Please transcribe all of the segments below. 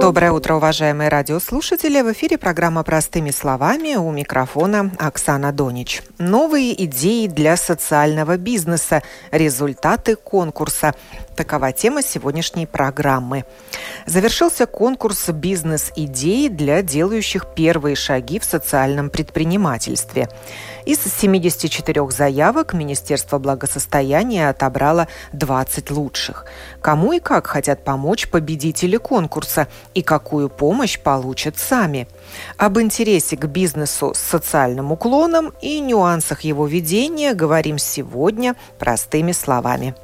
Доброе утро, уважаемые радиослушатели. В эфире программа «Простыми словами» у микрофона Оксана Донич. Новые идеи для социального бизнеса. Результаты конкурса. Такова тема сегодняшней программы. Завершился конкурс «Бизнес-идеи» для делающих первые шаги в социальном предпринимательстве. Из 74 заявок Министерство благосостояния отобрало 20 лучших. Кому и как хотят помочь победители конкурса и какую помощь получат сами. Об интересе к бизнесу с социальным уклоном и нюансах его ведения говорим сегодня простыми словами.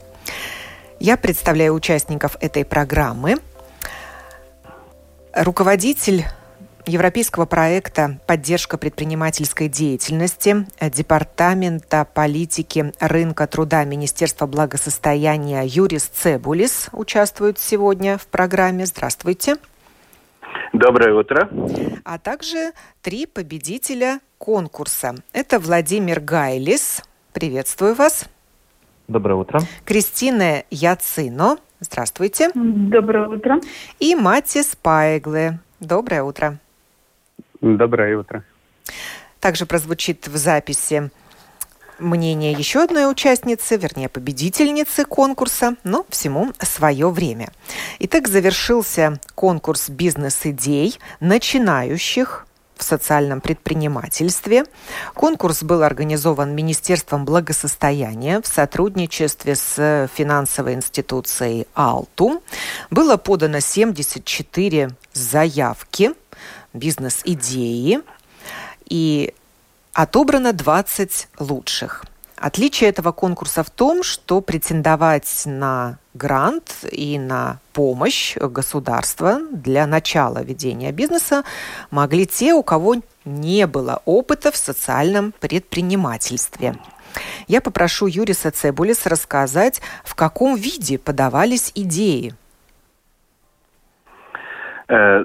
Я представляю участников этой программы. Руководитель европейского проекта «Поддержка предпринимательской деятельности» Департамента политики рынка труда Министерства благосостояния Юрис Цебулис участвует сегодня в программе. Здравствуйте. Доброе утро. А также три победителя конкурса. Это Владимир Гайлис. Приветствую вас. Доброе утро. Кристина Яцино. Здравствуйте. Доброе утро. И Матис Пайгле. Доброе утро. Доброе утро. Также прозвучит в записи мнение еще одной участницы, вернее, победительницы конкурса, но всему свое время. Итак, завершился конкурс бизнес-идей начинающих в социальном предпринимательстве. Конкурс был организован Министерством благосостояния в сотрудничестве с финансовой институцией «Алту». Было подано 74 заявки, бизнес-идеи, и отобрано 20 лучших. Отличие этого конкурса в том, что претендовать на грант и на помощь государства для начала ведения бизнеса могли те, у кого не было опыта в социальном предпринимательстве. Я попрошу Юриса Цебулис рассказать, в каком виде подавались идеи. Э,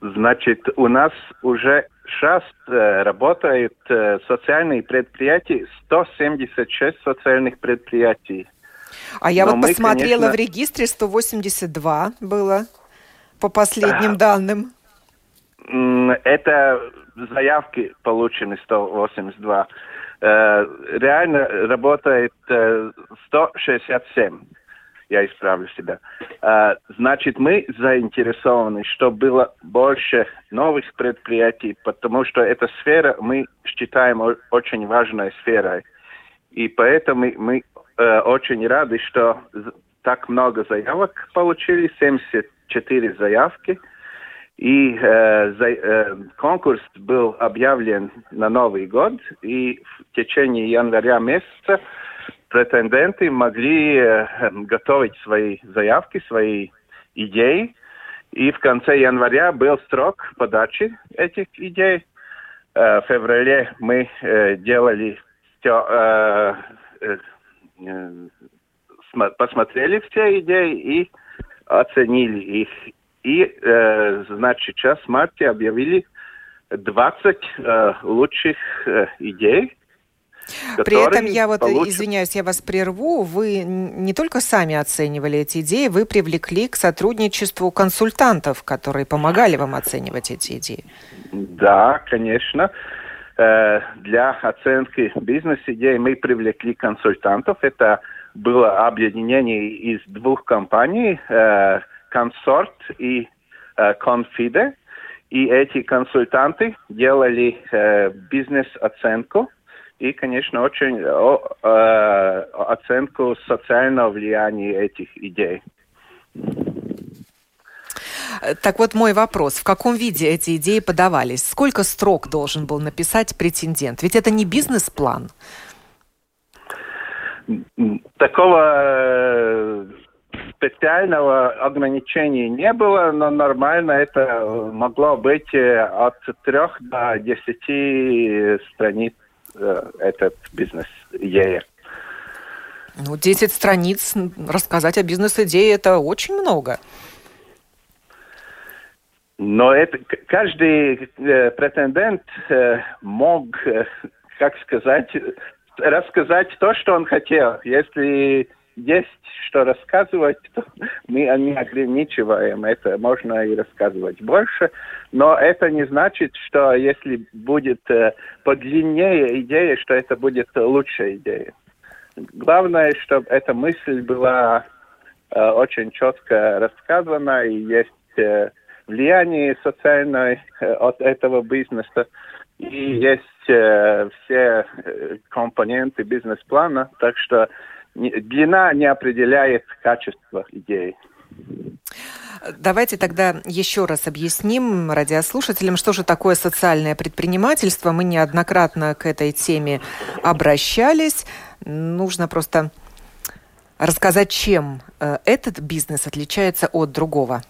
значит, у нас уже сейчас э, работают э, социальные предприятия, 176 социальных предприятий. А я Но вот мы, посмотрела конечно... в регистре 182 было по последним данным. Это заявки получены 182. Э, реально работает 167 я исправлю себя. А, значит, мы заинтересованы, чтобы было больше новых предприятий, потому что эта сфера мы считаем очень важной сферой. И поэтому мы э, очень рады, что так много заявок получили, 74 заявки. И э, за, э, конкурс был объявлен на Новый год, и в течение января месяца претенденты могли э, готовить свои заявки, свои идеи. И в конце января был срок подачи этих идей. Э, в феврале мы э, делали все, посмотрели все идеи и оценили их. И, значит, сейчас в марте объявили 20 лучших идей, при этом я вот, получит... извиняюсь, я вас прерву, вы не только сами оценивали эти идеи, вы привлекли к сотрудничеству консультантов, которые помогали вам оценивать эти идеи. Да, конечно. Э, для оценки бизнес-идей мы привлекли консультантов. Это было объединение из двух компаний, э, Консорт и Конфиде. И эти консультанты делали э, бизнес-оценку и, конечно, очень о, э, оценку социального влияния этих идей. Так вот мой вопрос. В каком виде эти идеи подавались? Сколько строк должен был написать претендент? Ведь это не бизнес-план. Такого э, специального ограничения не было, но нормально это могло быть э, от трех до десяти страниц этот бизнес идея. Ну, 10 страниц рассказать о бизнес-идее – это очень много. Но это каждый э, претендент э, мог, э, как сказать, рассказать то, что он хотел. Если есть что рассказывать, то мы не ограничиваем это. Можно и рассказывать больше. Но это не значит, что если будет э, подлиннее идея, что это будет лучшая идея. Главное, чтобы эта мысль была э, очень четко рассказана и есть э, влияние социальное от этого бизнеса. И есть э, все компоненты бизнес-плана, так что длина не определяет качество идеи. Давайте тогда еще раз объясним радиослушателям, что же такое социальное предпринимательство. Мы неоднократно к этой теме обращались. Нужно просто рассказать, чем э, этот бизнес отличается от другого.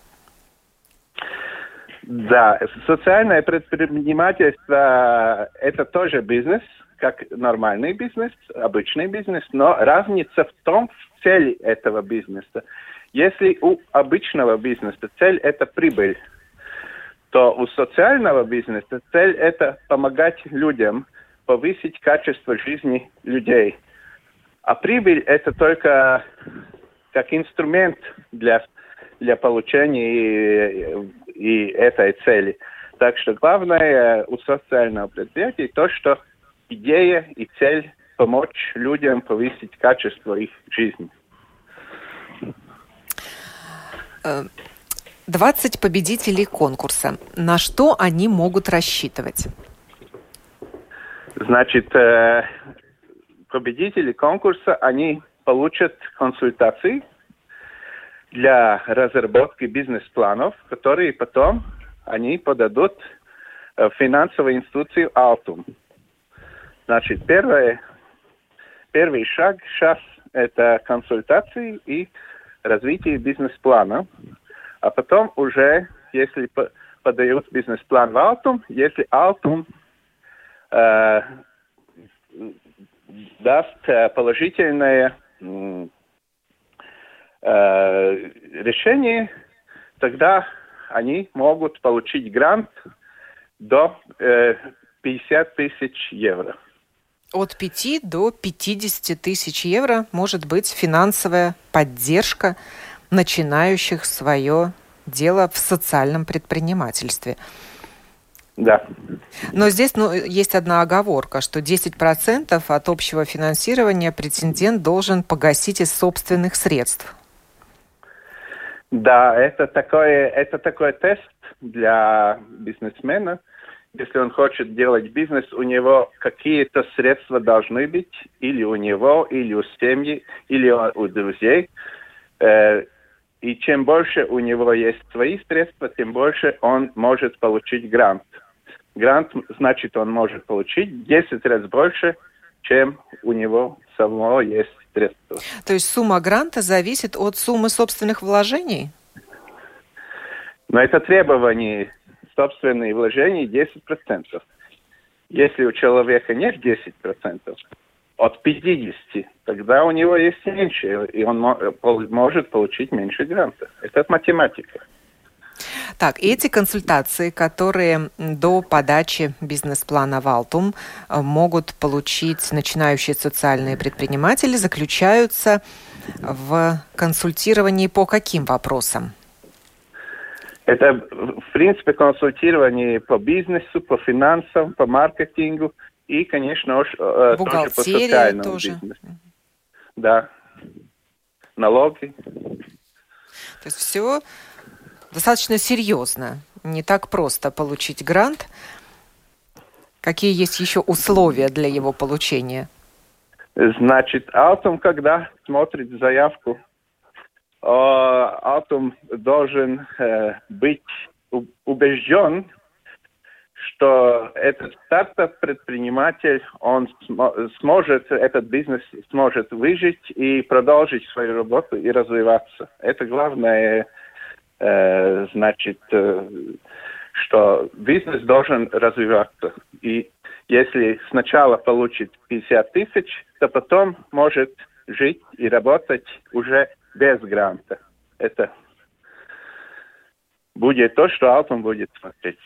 Да, социальное предпринимательство – это тоже бизнес, как нормальный бизнес, обычный бизнес, но разница в том, в цели этого бизнеса. Если у обычного бизнеса цель – это прибыль, то у социального бизнеса цель – это помогать людям, повысить качество жизни людей. А прибыль – это только как инструмент для, для получения и, и этой цели. Так что главное у социального предприятия то, что идея и цель помочь людям повысить качество их жизни. 20 э, победителей конкурса. На что они могут рассчитывать? Значит, э, победители конкурса, они получат консультации для разработки бизнес-планов, которые потом они подадут в финансовую институцию Altum. Значит, первое, первый шаг сейчас это консультации и развитие бизнес-плана. А потом уже, если подают бизнес-план в Altum, если Altum э, даст э, положительное э, решение, тогда они могут получить грант до э, 50 тысяч евро. От 5 до 50 тысяч евро может быть финансовая поддержка начинающих свое дело в социальном предпринимательстве. Да. Но здесь ну, есть одна оговорка, что 10% от общего финансирования претендент должен погасить из собственных средств. Да, это такой, это такой тест для бизнесмена – если он хочет делать бизнес, у него какие-то средства должны быть, или у него, или у семьи, или у друзей. Э, и чем больше у него есть свои средства, тем больше он может получить грант. Грант, значит, он может получить 10 раз больше, чем у него самого есть средства. То есть сумма гранта зависит от суммы собственных вложений? Но это требование собственные вложения 10%. Если у человека нет 10%, от 50, тогда у него есть меньше, и он может получить меньше грантов. Это математика. Так, эти консультации, которые до подачи бизнес-плана Валтум э, могут получить начинающие социальные предприниматели, заключаются в консультировании по каким вопросам? Это, в принципе, консультирование по бизнесу, по финансам, по маркетингу и, конечно, э, тоже по социальному тоже. бизнесу. Да. Налоги. То есть все достаточно серьезно. Не так просто получить грант. Какие есть еще условия для его получения? Значит, Алтум, когда смотрит заявку атом должен э, быть убежден, что этот стартап-предприниматель, он сможет, этот бизнес сможет выжить и продолжить свою работу и развиваться. Это главное, э, значит, э, что бизнес должен развиваться. И если сначала получит 50 тысяч, то потом может жить и работать уже без гранта. Это будет то, что Алтон будет смотреть.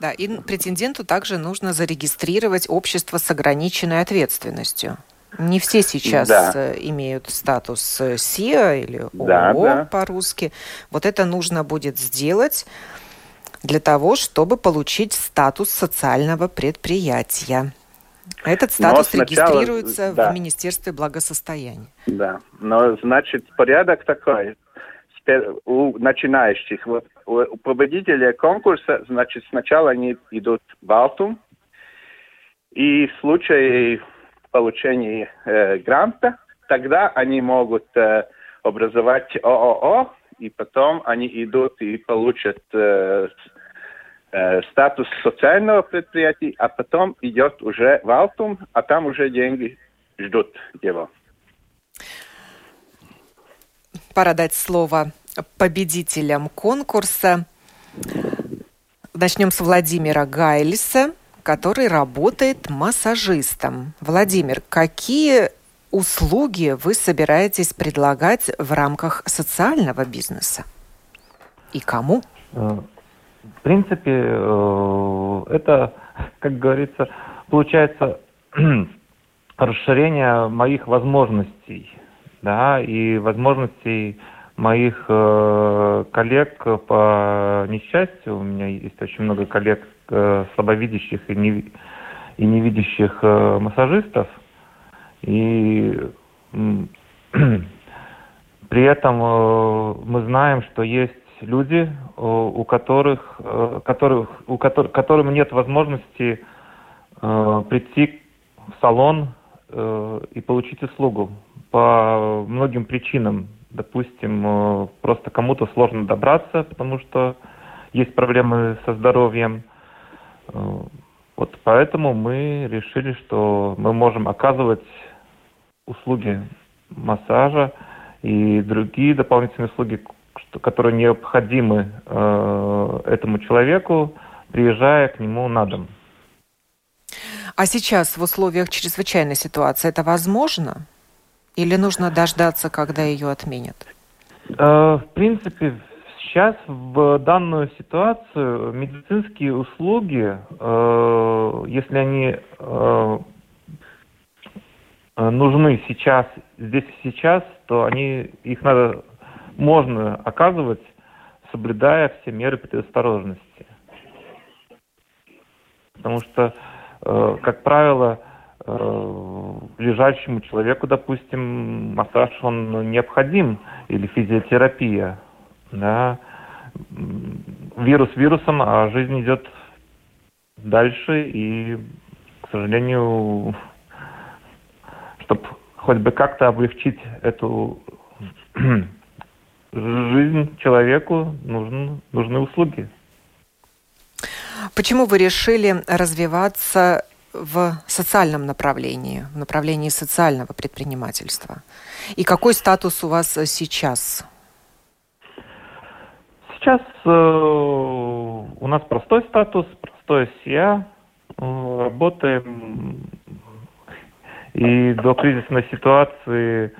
Да, и претенденту также нужно зарегистрировать общество с ограниченной ответственностью. Не все сейчас да. Э, имеют статус э, СИА или ООО да, да. по-русски. Вот это нужно будет сделать для того, чтобы получить статус социального предприятия. Этот статус сначала, регистрируется да. в Министерстве благосостояния. Да, но значит порядок такой у начинающих. Вот у победителя конкурса, значит, сначала они идут в Алтум, и в случае получения э, гранта, тогда они могут э, образовать ООО, и потом они идут и получат э, э, статус социального предприятия, а потом идет уже в Алтум, а там уже деньги ждут его. Пора дать слово победителям конкурса. Начнем с Владимира Гайлиса, который работает массажистом. Владимир, какие услуги вы собираетесь предлагать в рамках социального бизнеса? И кому? В принципе, э, это, как говорится, получается расширение моих возможностей, да, и возможностей моих э, коллег по несчастью. У меня есть очень много коллег э, слабовидящих и, не, и невидящих массажистов. И при этом мы знаем, что есть люди, у которых, э, которых, у которых, которым нет возможности э, прийти в салон э, и получить услугу по многим причинам. Допустим, просто кому-то сложно добраться, потому что есть проблемы со здоровьем. Вот поэтому мы решили, что мы можем оказывать услуги массажа и другие дополнительные услуги, что, которые необходимы э, этому человеку, приезжая к нему на дом. А сейчас в условиях чрезвычайной ситуации это возможно? Или нужно дождаться, когда ее отменят? Э, в принципе, сейчас в данную ситуацию медицинские услуги, э, если они э, нужны сейчас, здесь и сейчас, то они, их надо можно оказывать, соблюдая все меры предосторожности. Потому что, э, как правило, э, лежащему человеку, допустим, массаж он необходим или физиотерапия. Да? Вирус вирусом, а жизнь идет дальше, и, к сожалению, чтобы хоть бы как-то облегчить эту жизнь человеку нужны, нужны услуги. Почему вы решили развиваться в социальном направлении, в направлении социального предпринимательства? И какой статус у вас сейчас? Сейчас э, у нас простой статус, простой СИА. Э, работаем и до кризисной ситуации, э,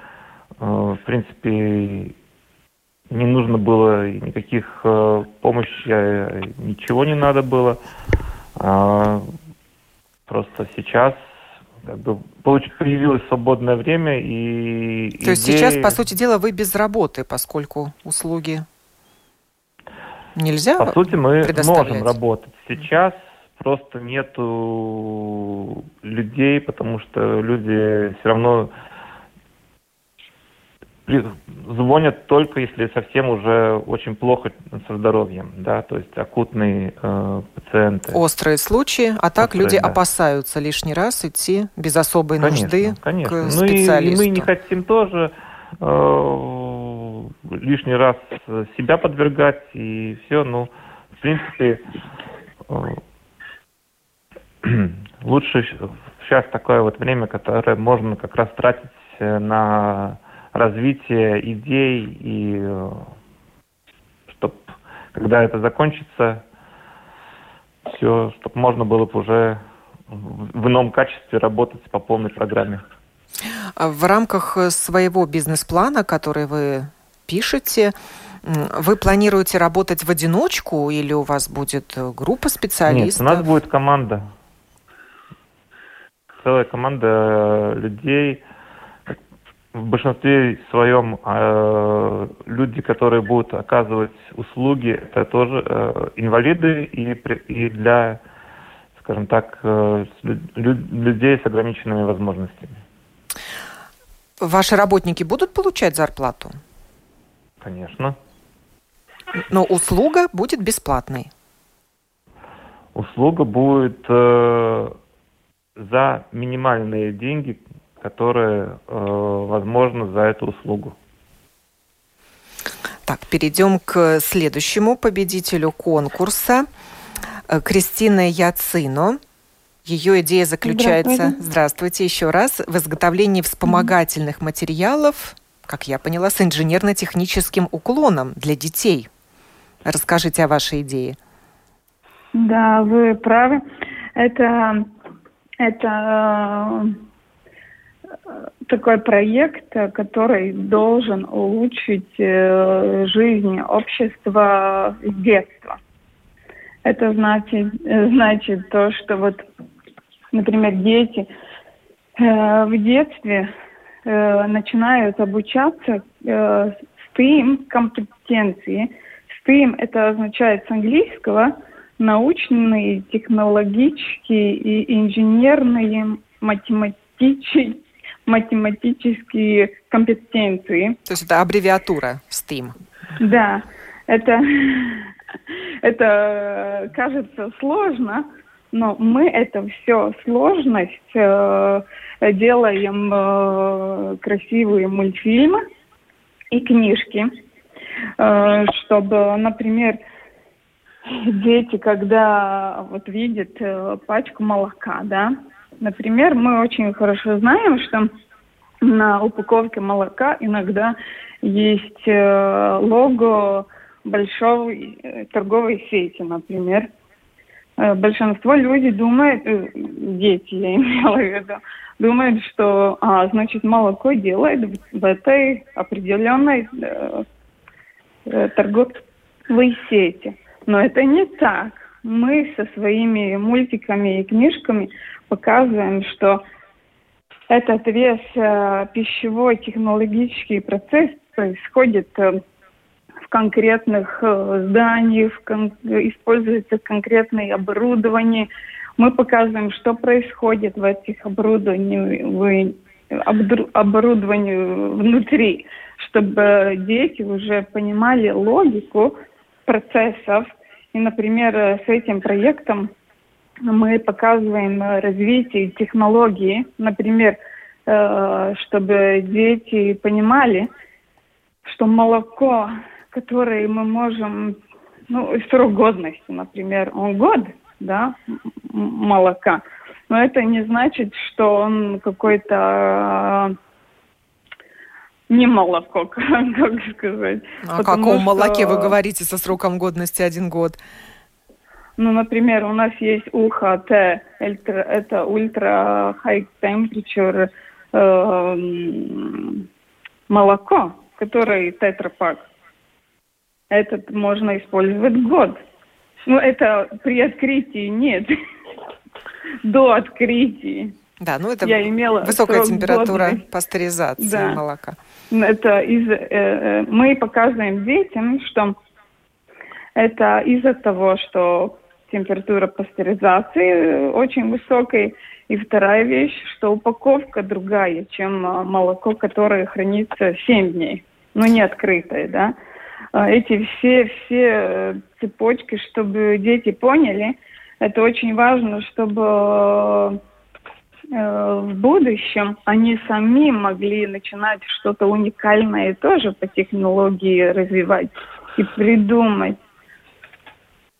в принципе, не нужно было никаких э, помощи, э, ничего не надо было. А, просто сейчас как бы появилось свободное время и... То идеи... есть сейчас, по сути дела, вы без работы, поскольку услуги нельзя По сути, мы можем работать. Сейчас просто нету людей, потому что люди все равно звонят только если совсем уже очень плохо со здоровьем, да, то есть акутные э, пациенты. Острые случаи, а так Острые, люди да. опасаются лишний раз идти без особой конечно, нужды конечно. к специалисту. Ну и, и мы не хотим тоже э, лишний раз себя подвергать и все, ну, в принципе, э, лучше сейчас такое вот время, которое можно как раз тратить э, на развитие идей и э, чтобы когда это закончится, все, чтобы можно было бы уже в ином качестве работать по полной программе. В рамках своего бизнес-плана, который вы пишете, вы планируете работать в одиночку или у вас будет группа специалистов? Нет, у нас будет команда. Целая команда людей. В большинстве своем э, люди, которые будут оказывать услуги, это тоже э, инвалиды и, и для, скажем так, э, людей с ограниченными возможностями. Ваши работники будут получать зарплату? Конечно. Но услуга будет бесплатной. Услуга будет э, за минимальные деньги, которые э, возможно за эту услугу. Так, перейдем к следующему победителю конкурса. Э, Кристина Яцино. Ее идея заключается, здравствуйте, здравствуйте еще раз, в изготовлении вспомогательных материалов, как я поняла, с инженерно-техническим уклоном для детей. Расскажите о вашей идее. Да, вы правы. Это, это э, такой проект, который должен улучшить э, жизнь общества с детства. Это значит, значит то, что вот, например, дети э, в детстве э, начинают обучаться э, STEAM компетенции – STEAM это означает с английского научные, технологические и инженерные математические математические компетенции. То есть это аббревиатура STEAM. Да, это, это кажется сложно, но мы это все сложность э, делаем э, красивые мультфильмы и книжки Э, чтобы, например, дети, когда вот видят э, пачку молока, да, например, мы очень хорошо знаем, что на упаковке молока иногда есть э, лого большой торговой сети, например. Большинство людей думает, дети я имела в виду, думают, что, а, значит, молоко делает в этой определенной Э, торговой сети. Но это не так. Мы со своими мультиками и книжками показываем, что этот весь э, пищевой технологический процесс происходит э, в конкретных э, зданиях, кон- используется конкретное оборудование. Мы показываем, что происходит в этих оборудованиях, оборудованию внутри чтобы дети уже понимали логику процессов. И, например, с этим проектом мы показываем развитие технологии, например, э, чтобы дети понимали, что молоко, которое мы можем, ну, срок годности, например, он год, да, молока, но это не значит, что он какой-то не молоко, как сказать. А о каком что... молоке вы говорите со сроком годности один год? Ну, например, у нас есть УХТ, это ультра high temperature э, молоко, который тетрапак. Этот можно использовать год. Ну, это при открытии нет. До открытия. Да, ну это Я имела высокая температура годный. пастеризации да. молока. Это из, э, э, мы показываем детям, что это из-за того, что температура пастеризации очень высокая. И вторая вещь, что упаковка другая, чем а, молоко, которое хранится 7 дней, но не открытое, да. А эти все, все э, цепочки, чтобы дети поняли, это очень важно, чтобы Э, в будущем они сами могли начинать что-то уникальное тоже по технологии развивать и придумать.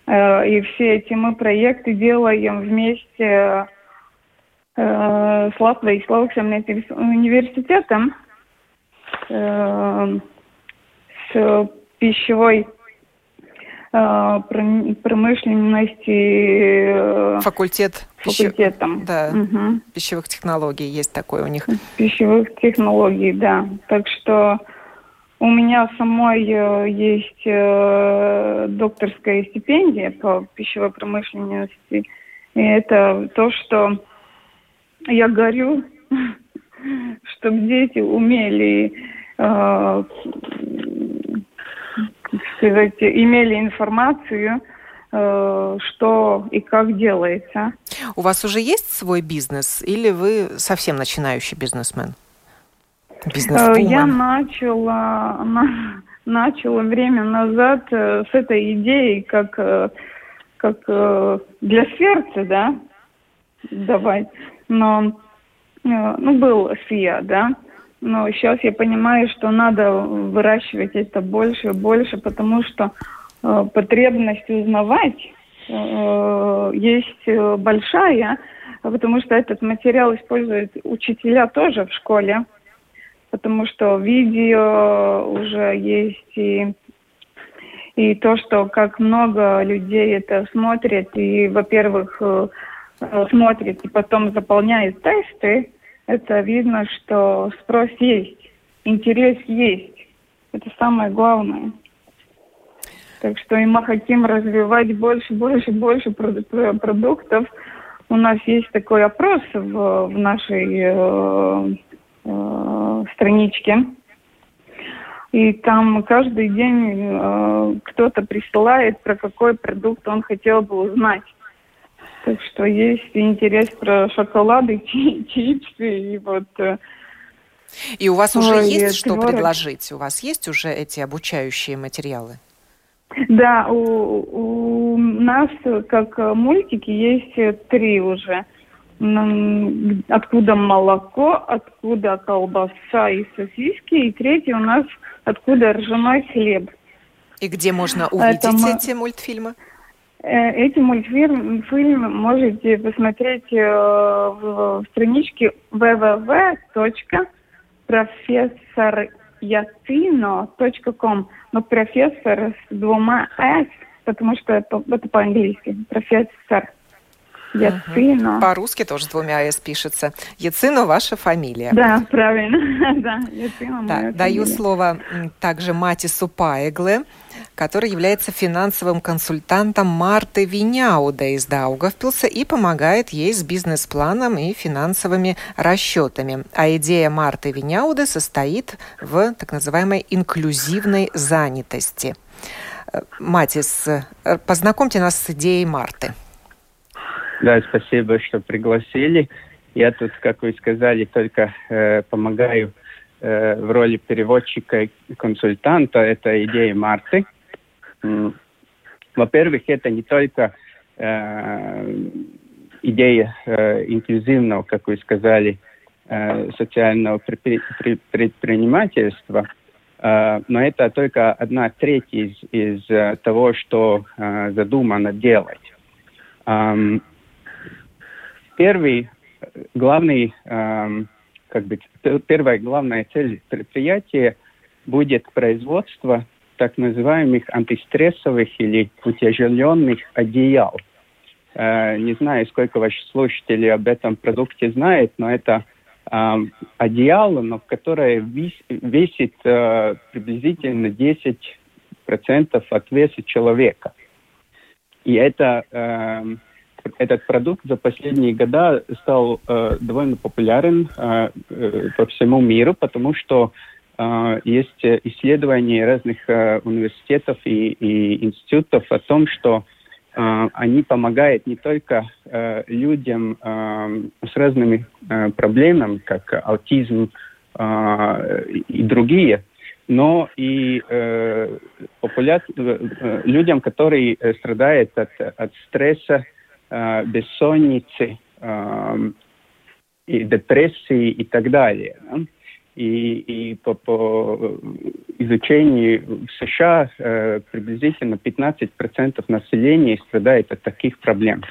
Э, и все эти мы проекты делаем вместе э, с Латвией, с Лауксамнетис университетом, с пищевой промышленности. Факультет. Факультетом. Да. Угу. Пищевых технологий есть такой у них. Пищевых технологий, да. Так что у меня самой есть докторская стипендия по пищевой промышленности. И это то, что я горю, чтобы дети умели э, сказать, имели информацию, э, что и как делается. У вас уже есть свой бизнес или вы совсем начинающий бизнесмен? Э, Я начала, на, начала время назад э, с этой идеей, как, э, как для сердца, да, давать. Но, ну, был СИА, да, но сейчас я понимаю, что надо выращивать это больше и больше, потому что э, потребность узнавать э, есть большая, потому что этот материал используют учителя тоже в школе, потому что видео уже есть и и то, что как много людей это смотрят, и, во-первых, э, э смотрят и потом заполняют тесты, это видно, что спрос есть, интерес есть. Это самое главное. Так что и мы хотим развивать больше, больше, больше продуктов. У нас есть такой опрос в, в нашей э, э, страничке. И там каждый день э, кто-то присылает, про какой продукт он хотел бы узнать. Так что есть интерес про шоколады, чипсы и вот... Э, и у вас уже Ой, есть что творог. предложить? У вас есть уже эти обучающие материалы? Да, у, у нас как мультики есть три уже. Откуда молоко, откуда колбаса и сосиски, и третий у нас откуда ржаной хлеб. И где можно увидеть Это эти мультфильмы? Э, эти мультфильмы фильм можете посмотреть э, в страничке www.professoryatino.com. Но профессор с двумя «с», потому что это, это по-английски. Профессор. Яцино. Угу. По-русски тоже с двумя «с» пишется. Яцино – ваша фамилия. Да, правильно. да, Яцино да, Даю слово также Матису Паегле, который является финансовым консультантом Марты Виняуда из Даугавпилса и помогает ей с бизнес-планом и финансовыми расчетами. А идея Марты Виняуды состоит в так называемой инклюзивной занятости. Э, Матис, э, познакомьте нас с идеей Марты. Да, спасибо, что пригласили. Я тут, как вы сказали, только э, помогаю э, в роли переводчика и консультанта. Это идея Марты. Во-первых, это не только э, идея э, инклюзивного, как вы сказали, э, социального предпринимательства, э, но это только одна треть из, из э, того, что э, задумано делать. Первый, главный, эм, как бы, первая главная цель предприятия будет производство так называемых антистрессовых или утяжеленных одеял. Э, не знаю, сколько ваших слушателей об этом продукте знает, но это э, одеяло, но которое вис, весит э, приблизительно 10% от веса человека. И это э, этот продукт за последние года стал э, довольно популярен э, э, по всему миру, потому что э, есть исследования разных э, университетов и, и институтов о том, что э, они помогают не только э, людям э, с разными э, проблемами, как аутизм э, и другие, но и э, популя... э, людям, которые страдают от, от стресса, э, бессонницы, э, и депрессии и так далее. Да? И, и по, по изучению в США э, приблизительно 15% населения страдает от таких проблем.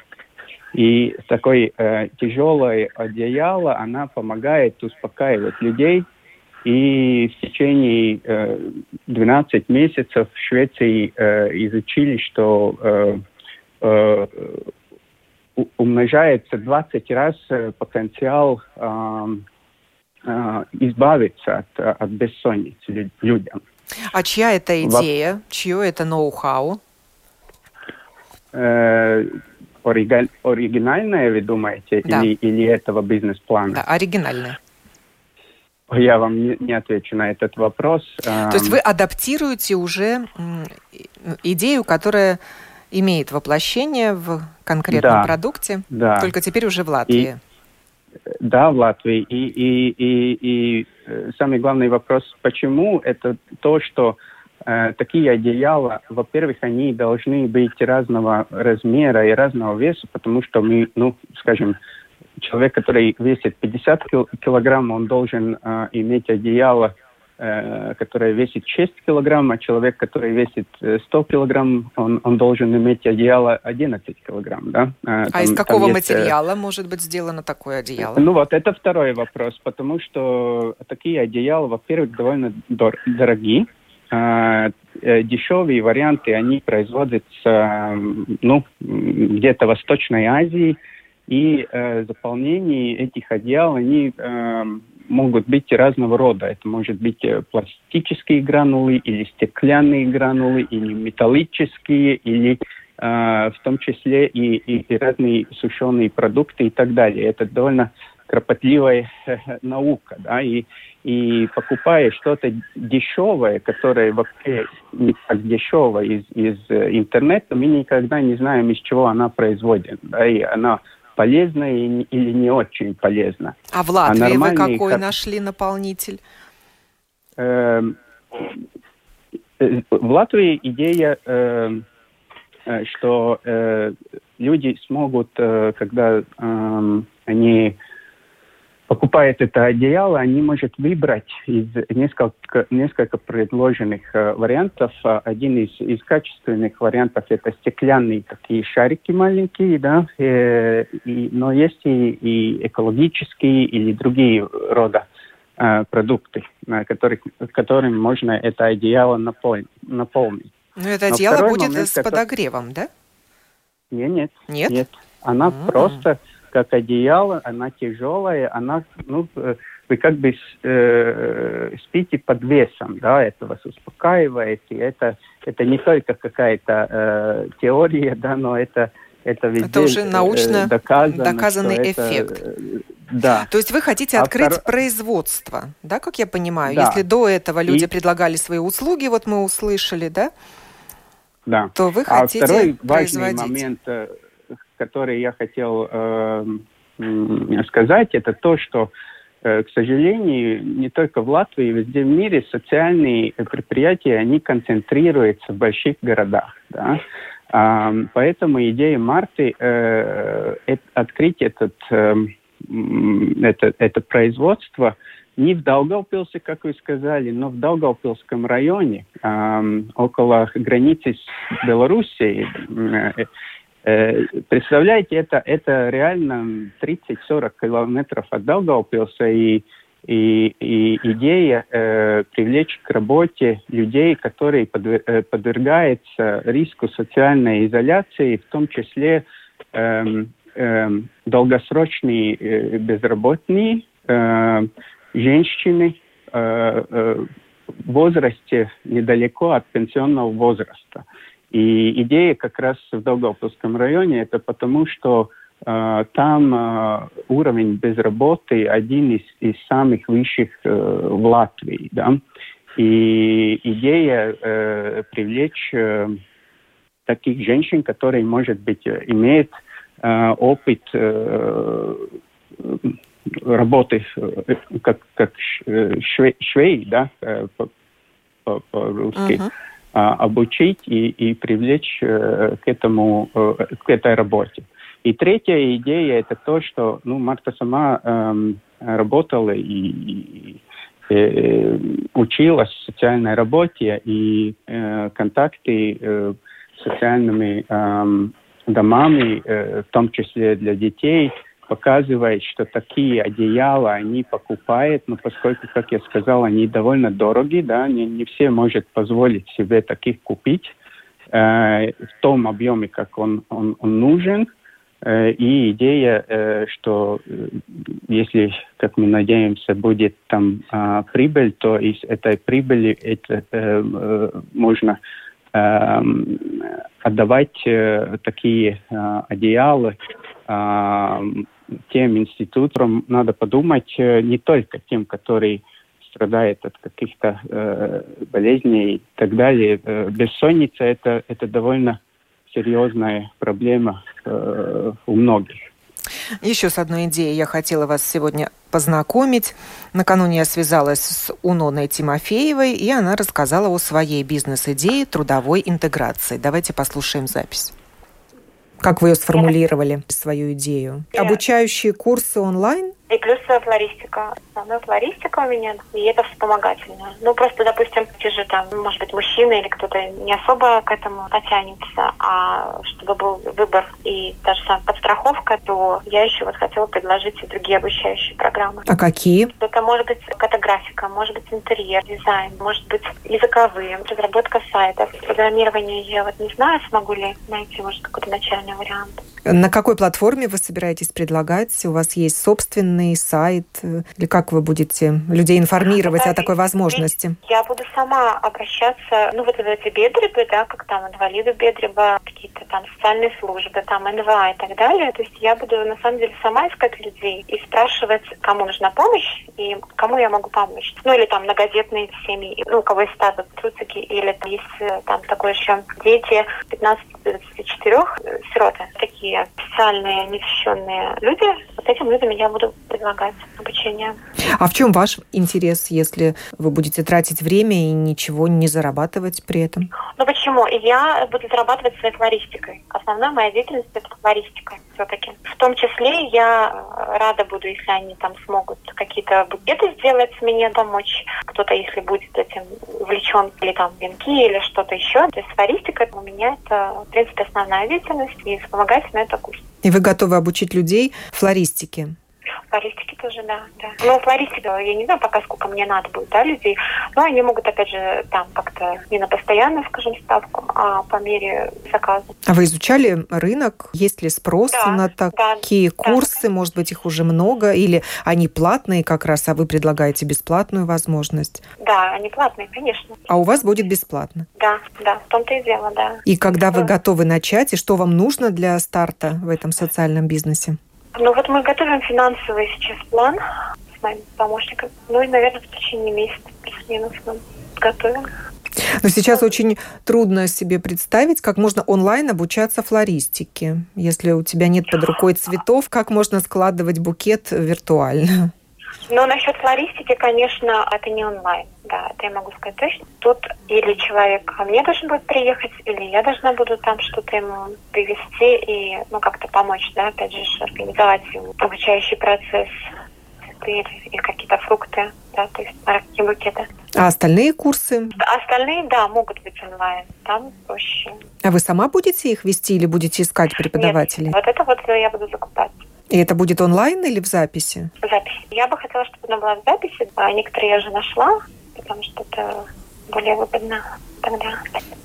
И такой э, тяжелое одеяло, она помогает успокаивать людей И в течение э, 12 месяцев в Швеции э, изучили, что э, э, умножается 20 раз э, потенциал э, избавиться от, от бессонницы людям. А чья это идея? Во... Чье это ноу-хау? Э, оригинальное, вы думаете, да. или, или этого бизнес-плана? Да, оригинальное. Я вам не, не отвечу на этот вопрос. То есть вы адаптируете уже идею, которая имеет воплощение в конкретном да, продукте, да. только теперь уже в Латвии. И, да, в Латвии. И, и, и, и э, самый главный вопрос, почему, это то, что э, такие одеяла, во-первых, они должны быть разного размера и разного веса, потому что мы, ну, скажем, человек, который весит 50 килограмм, он должен э, иметь одеяло которая весит 6 килограмм, а человек, который весит 100 э, килограмм, он, он должен иметь одеяло 11 килограмм, да? Э, а там, из какого есть, материала может быть сделано такое одеяло? Ну вот, это второй вопрос, потому что такие одеяла, во-первых, довольно дор- дорогие, дешевые варианты, они производятся, ну, где-то в Восточной Азии, и э, заполнение этих одеял, они э, могут быть разного рода. Это может быть э, пластические гранулы или стеклянные гранулы, или металлические, или э, в том числе и, и, и разные сушеные продукты и так далее. Это довольно кропотливая э, наука, да, и, и покупая что-то дешевое, которое вообще не так дешево из, из э, интернета, мы никогда не знаем, из чего она производит, да, и она полезно или не очень полезно. А в Латвии а вы какой как... нашли наполнитель? Эм, э, в Латвии идея, эм, э, что э, люди смогут, когда эм, они покупает это одеяло, они могут выбрать из несколько, несколько предложенных э, вариантов. Один из, из качественных вариантов это стеклянные такие шарики маленькие, да, э, и, но есть и, и экологические или другие рода э, продукты, э, которые, которым можно это одеяло напол, наполнить. Но это одеяло но будет момент, с подогревом, да? Нет, нет. Нет? Нет. Она mm-hmm. просто как одеяло, она тяжелая, она, ну, э, вы как бы э, спите под весом, да, это вас успокаивает, и это, это не только какая-то э, теория, да, но это, это везде Это уже научно э, доказано, доказанный эффект. Это, да. То есть вы хотите а открыть втор... производство, да, как я понимаю? Да. Если до этого люди и... предлагали свои услуги, вот мы услышали, да? Да. То вы а хотите второй важный момент э, который я хотел э, сказать, это то, что, э, к сожалению, не только в Латвии, везде в мире социальные предприятия, они концентрируются в больших городах. Да? Э, поэтому идея Марты э, э, открыть этот, э, это, это производство не в Даугавпилсе, как вы сказали, но в Даугавпилском районе, э, около границы с Белоруссией. Э, представляете, это, это реально 30-40 километров от Даугавпилса, и, и, и идея э, привлечь к работе людей, которые подвер, э, подвергаются риску социальной изоляции, в том числе э, э, долгосрочные э, безработные, э, женщины э, э, в возрасте недалеко от пенсионного возраста. И идея как раз в Долгопилском районе это потому, что э, там э, уровень безработы один из, из самых высших э, в Латвии. Да? И идея э, привлечь э, таких женщин, которые, может быть, имеют э, опыт э, работы э, как, как швей, швей да, э, по-русски. Uh-huh а, обучить и, и привлечь э, к этому, э, к этой работе. И третья идея это то, что ну, Марта сама э, работала и, и э, училась в социальной работе, и э, контакты э, с социальными э, домами, э, в том числе для детей, показывает, что такие одеяла они покупают, но поскольку, как я сказал, они довольно дороги, да, не, не все может позволить себе таких купить э, в том объеме, как он, он, он нужен. Э, и идея, э, что э, если, как мы надеемся, будет там э, прибыль, то из этой прибыли это, э, можно Эм, отдавать э, такие э, одеяла э, тем институтам, надо подумать не только тем, которые страдают от каких-то э, болезней и так далее. Бессонница это, это довольно серьезная проблема э, у многих. Еще с одной идеей я хотела вас сегодня познакомить. Накануне я связалась с Уноной Тимофеевой, и она рассказала о своей бизнес-идее трудовой интеграции. Давайте послушаем запись. Как вы ее сформулировали, свою идею? Обучающие курсы онлайн? И плюс флористика. Основная флористика у меня, и это вспомогательное. Ну, просто, допустим, те же там, может быть, мужчина или кто-то не особо к этому потянется, а чтобы был выбор и даже сам подстраховка, то я еще вот хотела предложить и другие обучающие программы. А какие? Это может быть катаграфика, может быть интерьер, дизайн, может быть языковые, разработка сайтов. Программирование я вот не знаю, смогу ли найти, может, какой-то начальный вариант. На какой платформе вы собираетесь предлагать? У вас есть собственный сайт? Или как вы будете людей информировать да, о такой возможности? Я буду сама обращаться, ну, вот в эти бедребы, да, как там инвалиды бедреба, какие-то там социальные службы, там НВА и так далее. То есть я буду, на самом деле, сама искать людей и спрашивать, кому нужна помощь и кому я могу помочь. Ну, или там многодетные семьи, ну, у кого есть статус трудзики, или есть э, там такое еще дети 15-24, э, сироты, такие специальные незащищенные люди, вот этим людям я буду предлагать обучение. А в чем ваш интерес, если вы будете тратить время и ничего не зарабатывать при этом? Ну почему? Я буду зарабатывать своей флористикой. Основная моя деятельность это флористика все-таки. В том числе я рада буду, если они там смогут какие-то букеты сделать, мне помочь. Кто-то, если будет этим увлечен, или там венки, или что-то еще. То есть флористика у меня это, в принципе, основная деятельность, и вспомогательная это курс. И вы готовы обучить людей флористике? Флористики тоже, да, да. Ну, флористика, я не знаю пока, сколько мне надо будет, да, людей. Но они могут, опять же, там как-то не на постоянную, скажем, ставку, а по мере заказа. А вы изучали рынок? Есть ли спрос да, на такие да, курсы? Да. Может быть, их уже много? Или они платные как раз, а вы предлагаете бесплатную возможность? Да, они платные, конечно. А у вас будет бесплатно? Да, да, в том-то и дело, да. И когда вы готовы начать, и что вам нужно для старта в этом социальном бизнесе? Ну вот мы готовим финансовый сейчас план с моим помощником. Ну и, наверное, в течение месяца плюс-минус мы готовим. Но сейчас очень трудно себе представить, как можно онлайн обучаться флористике. Если у тебя нет под рукой цветов, как можно складывать букет виртуально? Ну, насчет флористики, конечно, это не онлайн. Да, это я могу сказать точно. Тут или человек ко мне должен будет приехать, или я должна буду там что-то ему привести и, ну, как-то помочь, да, опять же, организовать обучающий процесс цветы или какие-то фрукты, да, то есть какие букеты. А остальные курсы? Остальные, да, могут быть онлайн. Там проще. А вы сама будете их вести или будете искать преподавателей? Нет, вот это вот я буду закупать. И это будет онлайн или в записи? В записи. Я бы хотела, чтобы она была в записи. А некоторые я уже нашла, потому что это более выгодно тогда.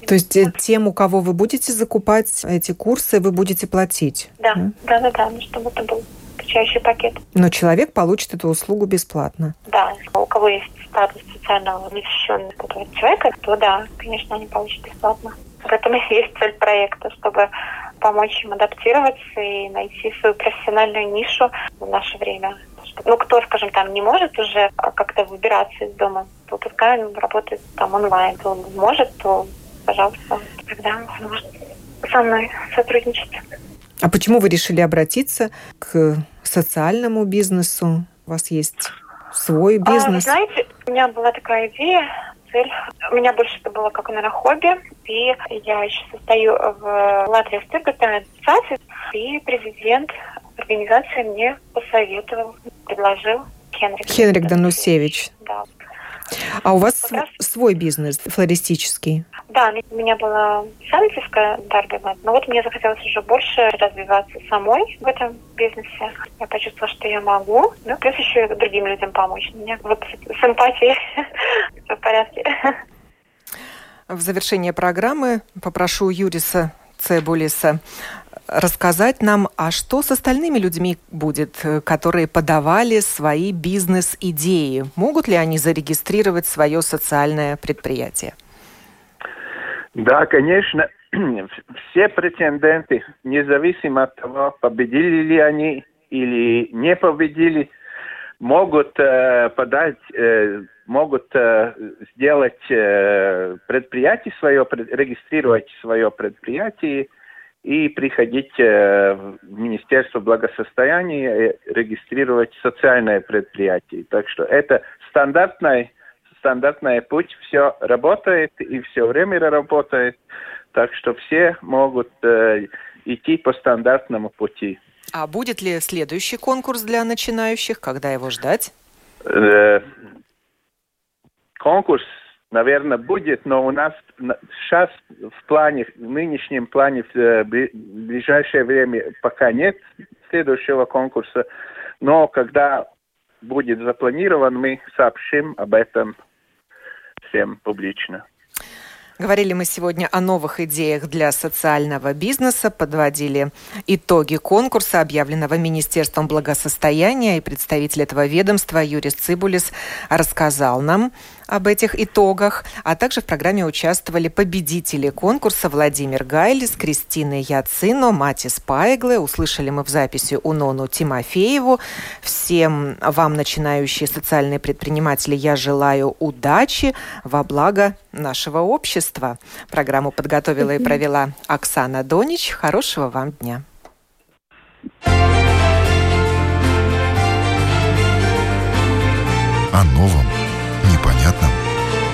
То есть. Э, тем, у кого вы будете закупать эти курсы, вы будете платить? Да, да, да, да, ну, чтобы это был обучающий пакет. Но человек получит эту услугу бесплатно? Да, у кого есть статус социального незащищенного человека, то да, конечно, они получат бесплатно. В этом и есть цель проекта, чтобы помочь им адаптироваться и найти свою профессиональную нишу в наше время. Ну, кто, скажем, там не может уже как-то выбираться из дома, то пускай он работает там онлайн. Кто может, то, пожалуйста, тогда может со мной сотрудничать. А почему вы решили обратиться к социальному бизнесу? У вас есть свой бизнес? А, знаете, у меня была такая идея цель. У меня больше это было как, наверное, хобби. И я еще состою в Латвии в ассоциации. И президент организации мне посоветовал, предложил Хенрик. Хенрик Данусевич. Да. А у вас раз... свой бизнес флористический? Да, у меня была исследовательская дарбима, но вот мне захотелось уже больше развиваться самой в этом бизнесе. Я почувствовала, что я могу, ну, плюс еще и другим людям помочь. У меня вот с эмпатией все в порядке. В завершение программы попрошу Юриса Цебулиса рассказать нам, а что с остальными людьми будет, э, которые подавали свои бизнес-идеи? Могут ли они зарегистрировать свое социальное предприятие? Да, конечно. Все претенденты, независимо от того, победили ли они или не победили, могут э, подать, э, могут э, сделать э, предприятие свое, регистрировать свое предприятие и приходить э, в Министерство благосостояния регистрировать социальное предприятие. Так что это стандартный, стандартный путь, все работает и все время работает. Так что все могут э, идти по стандартному пути. А будет ли следующий конкурс для начинающих? Когда его ждать? Э, конкурс наверное, будет, но у нас сейчас в плане, в нынешнем плане в ближайшее время пока нет следующего конкурса, но когда будет запланирован, мы сообщим об этом всем публично. Говорили мы сегодня о новых идеях для социального бизнеса, подводили итоги конкурса, объявленного Министерством благосостояния, и представитель этого ведомства Юрис Цибулис рассказал нам об этих итогах, а также в программе участвовали победители конкурса Владимир Гайлис, Кристина Яцино, Матис Пайгле. Услышали мы в записи Унону Тимофееву. Всем вам, начинающие социальные предприниматели, я желаю удачи во благо нашего общества. Программу подготовила и провела Оксана Донич. Хорошего вам дня. О новом